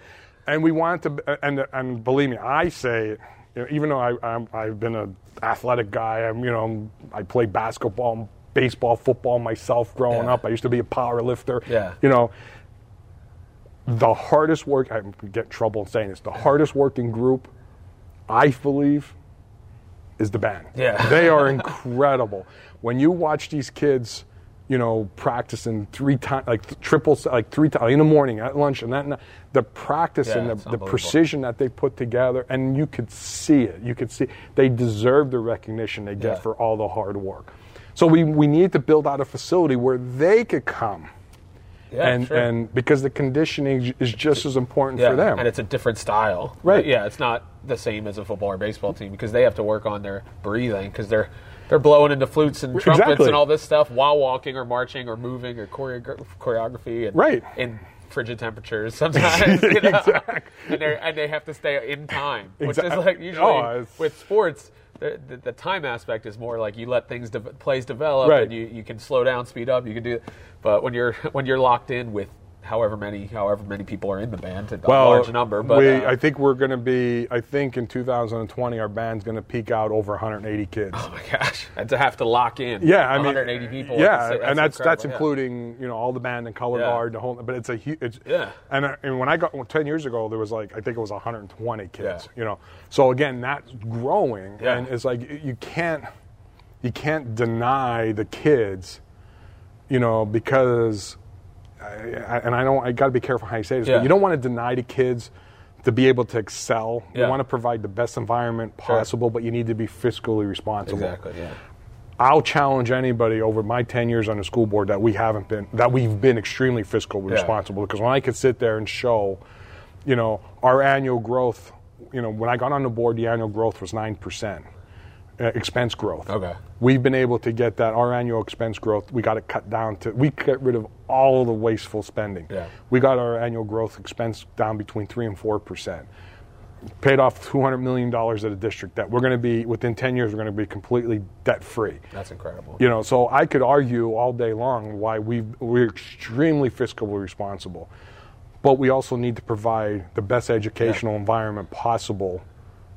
and we want to, and, and believe me, I say, you know, even though I, I'm, I've been an athletic guy, I'm, you know, I play basketball, baseball, football myself growing Yeah. up. I used to be a power lifter. Yeah. You know, the hardest work, I get in trouble in saying this, the hardest working group, I believe, is the band. Yeah. [laughs] They are incredible. When you watch these kids, you know, practicing three times, like triple, like three times in the morning, at lunch, and that, the practice Yeah, and the, the precision that they put together, and you could see it. You could see they deserve the recognition they get Yeah. for all the hard work. So we, we need to build out a facility where they could come. Yeah, and, sure. and because the conditioning is just as important yeah, for them. and it's a different style. Right. Yeah, it's not the same as a football or baseball team because they have to work on their breathing because they're they're blowing into flutes and trumpets Exactly. and all this stuff while walking or marching or moving or choreogra- choreography and Right. in frigid temperatures sometimes. [laughs] you know? [laughs] Exactly. and, they and they have to stay in time, which Exact- is like usually Oh, with sports. The, the, the time aspect is more like you let things de- plays develop Right. and you, you can slow down, speed up. You can do, but when you're [laughs] when you're locked in with however many however many people are in the band, a well, large number. But we, uh, I think we're going to be. I think in 2020, our band's going to peak out over 180 kids. Oh my gosh! And to have to lock in, Yeah, I mean, 180 people. Yeah, that's- and that's that's yeah. including you know all the band and color Yeah. guard, the whole. But it's a huge. It's, Yeah. And, I- and when I got well, ten years ago, there was like I think it was 120 kids. Yeah. You know, so again, that's growing, Yeah. and it's like you can't you can't deny the kids, you know, because. And I don't. I got to be careful how you say this. Yeah. But you don't want to deny the kids to be able to excel. Yeah. You want to provide the best environment possible, but you need to be fiscally responsible. Exactly. Yeah. I'll challenge anybody over my 10 years on the school board that we haven't been, that we've been extremely fiscally responsible. Because when I could sit there and show, you know, our annual growth, you know, when I got on the board, the annual growth was 9%. Uh, expense growth. Okay. We've been able to get that, our annual expense growth, we got it cut down to, we get rid of all the wasteful spending. Yeah. We got our annual growth expense down between 3 and 4% paid off $200 million at a district debt. We're going to be, within 10 years, we're going to be completely debt free. That's incredible. You know, so I could argue all day long why we we're extremely fiscally responsible, but we also need to provide the best educational environment possible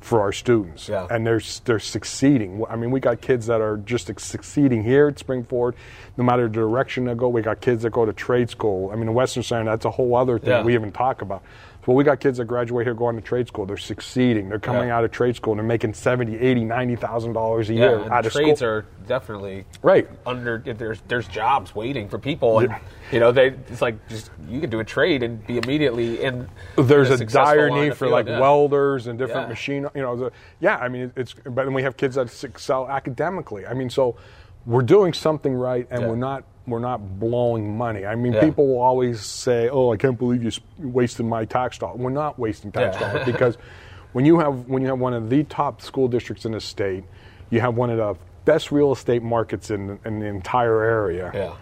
for our students, Yeah. and they're they're succeeding. I mean, we got kids that are just succeeding here at Spring Springford, no matter the direction they go. We got kids that go to trade school. I mean, the Western Center, that's a whole other thing Yeah. we even talk about. But we got kids that graduate here going to trade school. They're succeeding. They're coming Yeah. out of trade school and they're making 70, 80, 90,000 dollars a Yeah, year out of school. trades are definitely Right. under. There's there's jobs waiting for people, and you know they it's like just you can do a trade and be immediately in. There's in a successful dire need for like yeah. welders and different Yeah. machine, you know, the, yeah, I mean, it's, but then we have kids that excel academically. I mean, so we're doing something right and Yeah. we're not, we're not blowing money. I mean, Yeah. people will always say, oh, I can't believe you s- wasted my tax dollar. We're not wasting tax Yeah. dollars [laughs] because when you have, when you have one of the top school districts in the state, you have one of the best real estate markets in, in the entire area Yeah.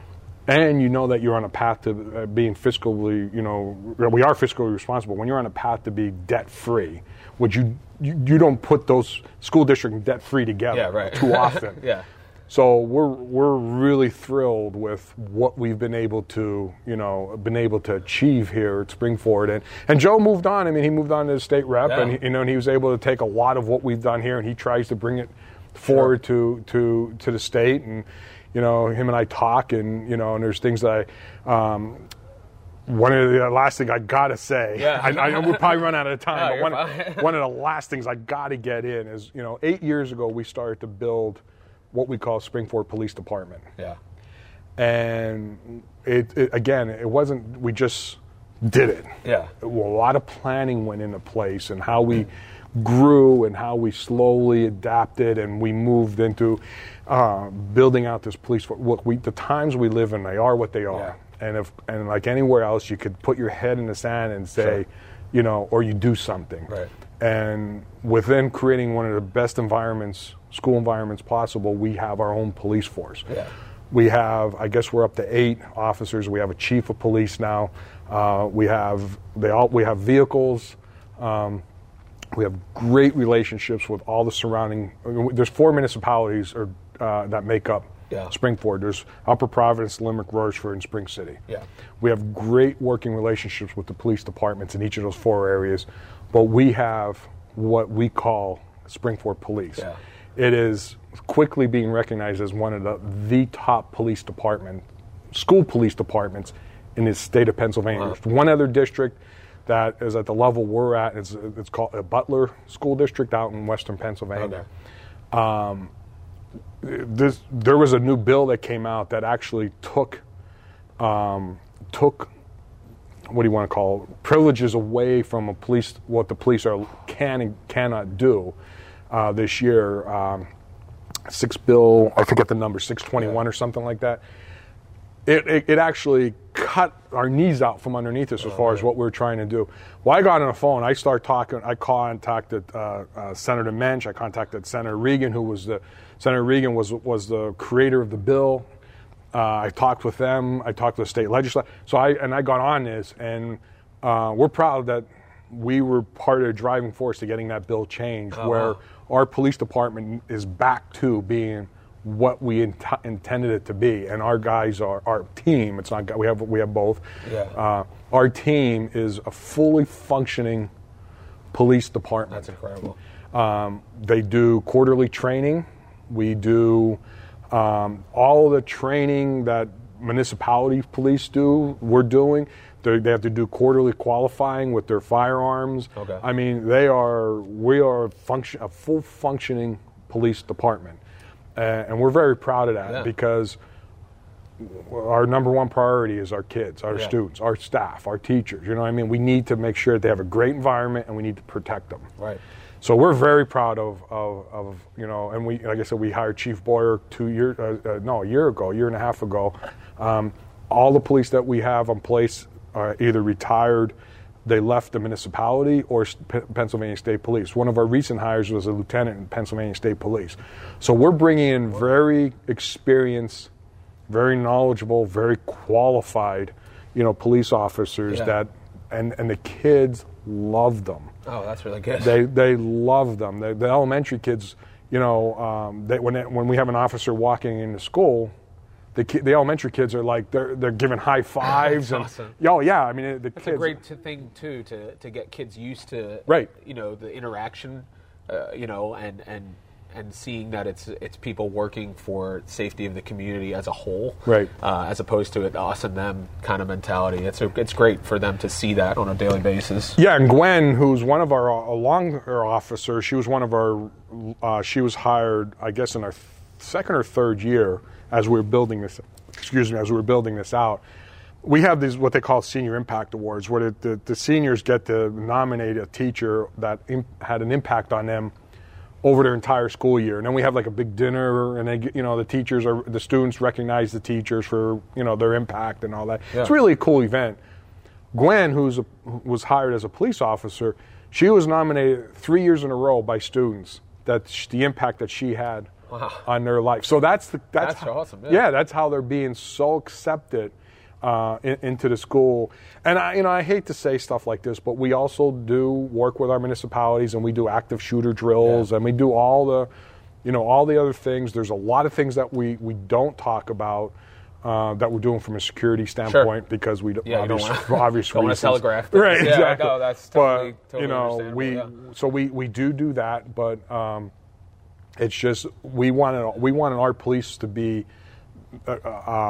and you know that you're on a path to uh, being fiscally, you know, we are fiscally responsible. When you're on a path to be debt free, which you, you you don't put those school district debt free together Yeah, right. too often. [laughs] Yeah. So we're we're really thrilled with what we've been able to, you know, been able to achieve here at Springford. And and Joe moved on. I mean, he moved on to the state rep, Yeah. and he, you know, and he was able to take a lot of what we've done here, and he tries to bring it forward to to to the state. And you know, him and I talk, and you know, and there's things that I. Um, one of the last thing I gotta say, Yeah. I, I we'll probably run out of time. [laughs] No, but one, [laughs] one of the last things I gotta get in is, you know, eight years ago we started to build what we call Springford Police Department, Yeah. and it, it again, it wasn't we just did it. Yeah. a lot of planning went into place and how we grew and how we slowly adapted and we moved into uh, building out this police force. Look, we, the times we live in, they are what they are. Yeah. And if and like anywhere else, you could put your head in the sand and say, Sure. You know, or you do something. Right. And within creating one of the best environments, school environments possible, we have our own police force. Yeah. We have, I guess, we're up to eight officers. We have a chief of police now. Uh, we have they all we have vehicles. Um, we have great relationships with all the surrounding. There's four municipalities or, uh, that make up Yeah. Springford. There's Upper Providence, Limerick, Royersford, and Spring City. Yeah. We have great working relationships with the police departments in each of those four areas, but we have what we call Springford Police. Yeah. It is quickly being recognized as one of the, the top police department, school police departments in the state of Pennsylvania. Wow. One other district that is at the level we're at. It's, it's called a Butler School District out in western Pennsylvania Okay. Um, this, there was a new bill that came out that actually took um, took what do you want to call it, privileges away from a police what the police are can and cannot do uh, this year. Um, six bill, I forget the number, six twenty one or something like that. It, it, it actually cut our knees out from underneath us as far as what we were trying to do. Well, I got on the phone. I started talking. I contacted uh, uh, Senator Mensch. I contacted Senator Regan, who was the Senator Regan was was the creator of the bill. Uh, I talked with them. I talked to the state legislature. So I and I got on this, and uh, we're proud that we were part of the driving force to getting that bill changed, where our police department is back to being what we int- intended it to be, and our guys are our team. It's not we have we have both. Yeah. Uh, our team is a fully functioning police department. That's incredible. Um, they do quarterly training. We do um, all the training that municipality police do. We're doing. They, they have to do quarterly qualifying with their firearms. Okay. I mean, they are. We are a function a full functioning police department, uh, and we're very proud of that Yeah. because our number one priority is our kids, our Yeah. students, our staff, our teachers. You know what I mean? We need to make sure that they have a great environment and we need to protect them. Right. So we're very proud of, of, of you know, and we, like I said, we hired Chief Boyer two years, uh, uh, no, a year ago, a year and a half ago. Um, all the police that we have on place are either retired, they left the municipality, or P- Pennsylvania State Police. One of our recent hires was a lieutenant in Pennsylvania State Police. So we're bringing in very experienced, very knowledgeable, very qualified, you know, police officers Yeah. that, and, and the kids love them Oh, that's really good. they they love them. The, the elementary kids, you know, um, they, when they, when we have an officer walking into school, the ki- the elementary kids are like they're they're giving high [laughs] fives and awesome. oh yeah, I mean the It's kids. a great t- thing too to, to get kids used to Right. you know the interaction, uh, you know, and and and seeing that it's it's people working for safety of the community as a whole, Right. Uh, as opposed to an us and them kind of mentality. It's a, it's great for them to see that on a daily basis. Yeah, and Gwen, who's one of our uh, longer officers, she was one of our. Uh, she was hired, I guess, in our second or third year as we were building this. Excuse me, as we were building this out. We have these what they call senior impact awards, where the, the, the seniors get to nominate a teacher that im- had an impact on them over their entire school year. And then we have like a big dinner, and they, you know, the teachers are the students recognize the teachers for you know their impact and all that. It's really a cool event. Gwen, who's a, who was hired as a police officer, she was nominated three years in a row by students. That sh- the impact that she had on their life. So that's the, that's, That's how, awesome, yeah. that's how they're being so accepted uh, in, into the school. And I, you know, I hate to say stuff like this, but we also do work with our municipalities, and we do active shooter drills, Yeah. and we do all the, you know, all the other things. There's a lot of things that we we don't talk about. Uh, that we're doing from a security standpoint because we don't, Yeah, you don't for obvious [laughs] don't wanna telegraph [laughs] things. right? Yeah, exactly. no, that's totally- but totally you know, we yeah. so we we do do that, but um, it's just we want we want our police to be uh,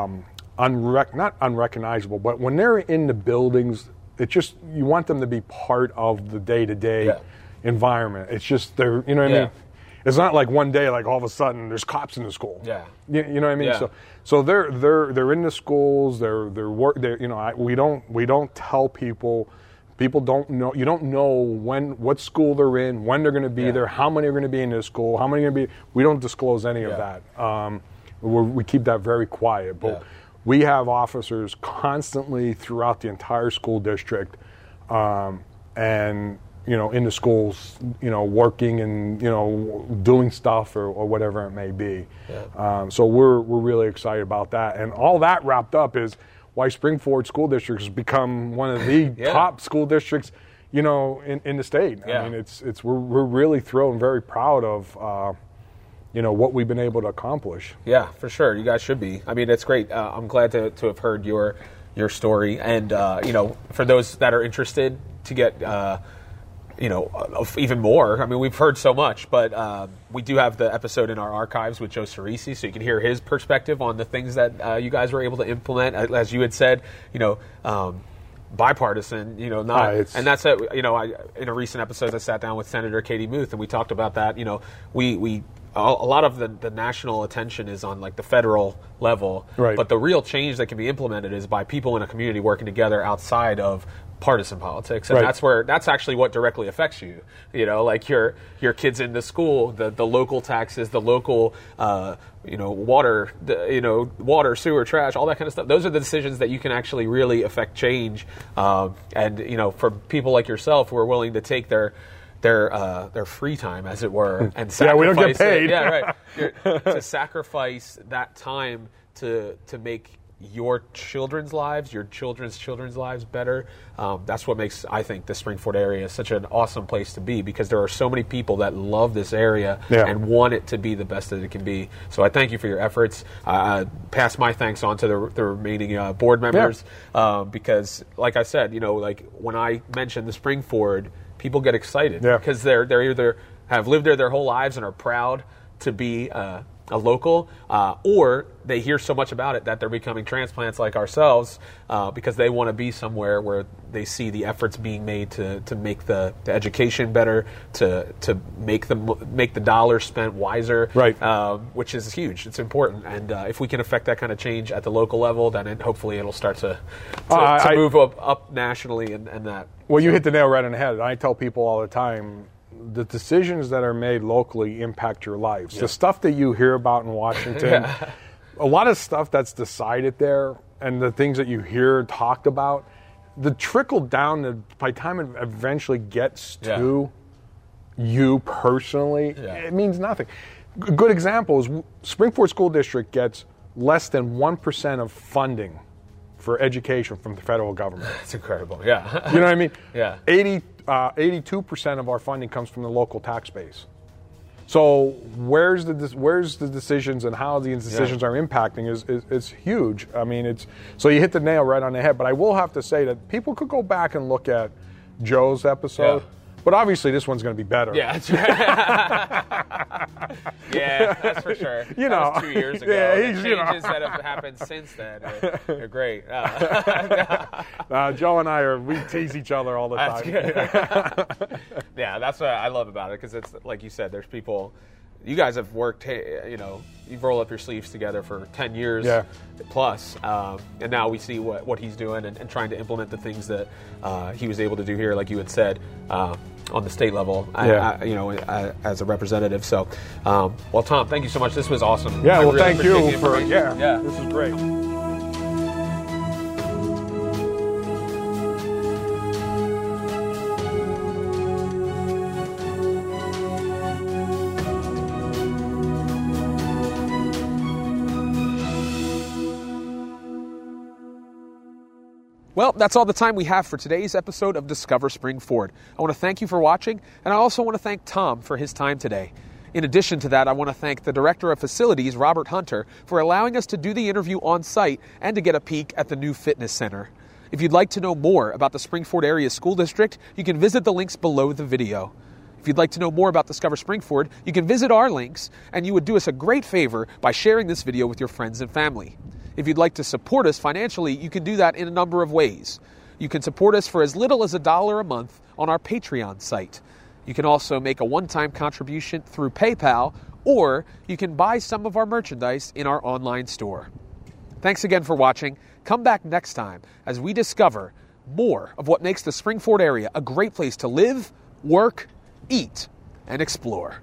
um, unrec- not unrecognizable, but when they're in the buildings, it just you want them to be part of the day to day environment. It's just they're you know what I Yeah. mean. It's not like one day, like all of a sudden, there's cops in the school. Yeah. you, you know what I mean. Yeah. So, so they're they're they're in the schools. They're they're work. They're, you know, I, we don't we don't tell people. People don't know. You don't know when what school they're in, when they're going to be Yeah. there, how many are going to be in this school, how many are going to be. We don't disclose any of that. Um, we keep that very quiet. But. We have officers constantly throughout the entire school district, um, and you know, in the schools, you know, working and you know, doing stuff or, or whatever it may be. Um, so we're we're really excited about that, and all that wrapped up is why Springford School District has become one of the [clears throat] Yeah. top school districts, you know, in, in the state. Yeah. I mean, it's it's we're we're really thrilled and very proud of. Uh, you know what we've been able to accomplish. Yeah, for sure. You guys should be. I mean, it's great. Uh, I'm glad to, to have heard your your story, and uh, you know, for those that are interested to get. Uh, you know, even more. I mean, we've heard so much, but uh, we do have the episode in our archives with Joe Ciresi, so you can hear his perspective on the things that uh, you guys were able to implement. Uh, As you had said, you know, um, bipartisan. You know, not, it's- and that's it. you know, I in a recent episode I sat down with Senator Katie Muth, and we talked about that. You know, we we a lot of the, the national attention is on like the federal level, Right. but the real change that can be implemented is by people in a community working together outside of partisan politics and Right. that's where that's actually what directly affects you you know like your your kids in the school the the local taxes the local uh, you know water the, you know water sewer trash all that kind of stuff those are the decisions that you can actually really affect change um, and you know for people like yourself who are willing to take their their uh, their free time, as it were, [laughs] and Yeah, we don't get sacrifice it. paid. Yeah, right. [laughs] To sacrifice that time to to make your children's lives, your children's children's lives better. Um, that's what makes I think the Springford area such an awesome place to be because there are so many people that love this area Yeah. and want it to be the best that it can be. So I thank you for your efforts. Uh, pass my thanks on to the, the remaining uh, board members um, because, like I said, you know, like when I mentioned the Springford, people get excited Yeah. because they're they're either have lived there their whole lives and are proud to be uh, a local, uh, or they hear so much about it that they're becoming transplants like ourselves uh, because they want to be somewhere where they see the efforts being made to, to make the, the education better, to to make the make the dollars spent wiser, Right. Um, which is huge. It's important, and uh, if we can affect that kind of change at the local level, then it, hopefully it'll start to to, Uh, to I- move up, up nationally and, and that. Well, you hit the nail right on the head. I tell people all the time the decisions that are made locally impact your lives. The stuff that you hear about in Washington, [laughs] a lot of stuff that's decided there, and the things that you hear talked about, the trickle down, the, by the time it eventually gets Yeah. to you personally, Yeah. it means nothing. G- good example is Springford School District gets less than 1% of funding for education from the federal government. [laughs] It's incredible. Yeah. You know what I mean? [laughs] Yeah. 80, uh, 82% of our funding comes from the local tax base. So where's the where's the decisions and how these decisions are impacting is, is is huge. I mean, it's so you hit the nail right on the head. But I will have to say that people could go back and look at Joe's episode. Yeah. But obviously, this one's going to be better. Yeah, that's right. [laughs] yeah, that's for sure. [laughs] You That know. was two years [laughs] ago. Yeah, the he's, you know. changes that have happened since then are, are great. Uh, Uh, Joe and I are we tease each other all the That's time. good. yeah, that's what I love about it because it's like you said. There's people. You guys have worked. You know, you roll up your sleeves together for ten years Yeah. plus, um, and now we see what, what he's doing and, and trying to implement the things that uh, he was able to do here, like you had said. Uh, on the state level, Yeah. I, you know, I, as a representative. So, um, well, Tom, thank you so much. This was awesome. Yeah, I well, really thank you for yeah, yeah. This is great. Well, that's all the time we have for today's episode of Discover Spring Ford. I want to thank you for watching, and I also want to thank Tom for his time today. In addition to that, I want to thank the Director of Facilities, Robert Hunter, for allowing us to do the interview on site and to get a peek at the new fitness center. If you'd like to know more about the Springford Area School District, you can visit the links below the video. If you'd like to know more about Discover Springford, you can visit our links, and you would do us a great favor by sharing this video with your friends and family. If you'd like to support us financially, you can do that in a number of ways. You can support us for as little as a dollar a month on our Patreon site. You can also make a one time contribution through PayPal, or you can buy some of our merchandise in our online store. Thanks again for watching. Come back next time as we discover more of what makes the Springford area a great place to live, work, eat, and explore.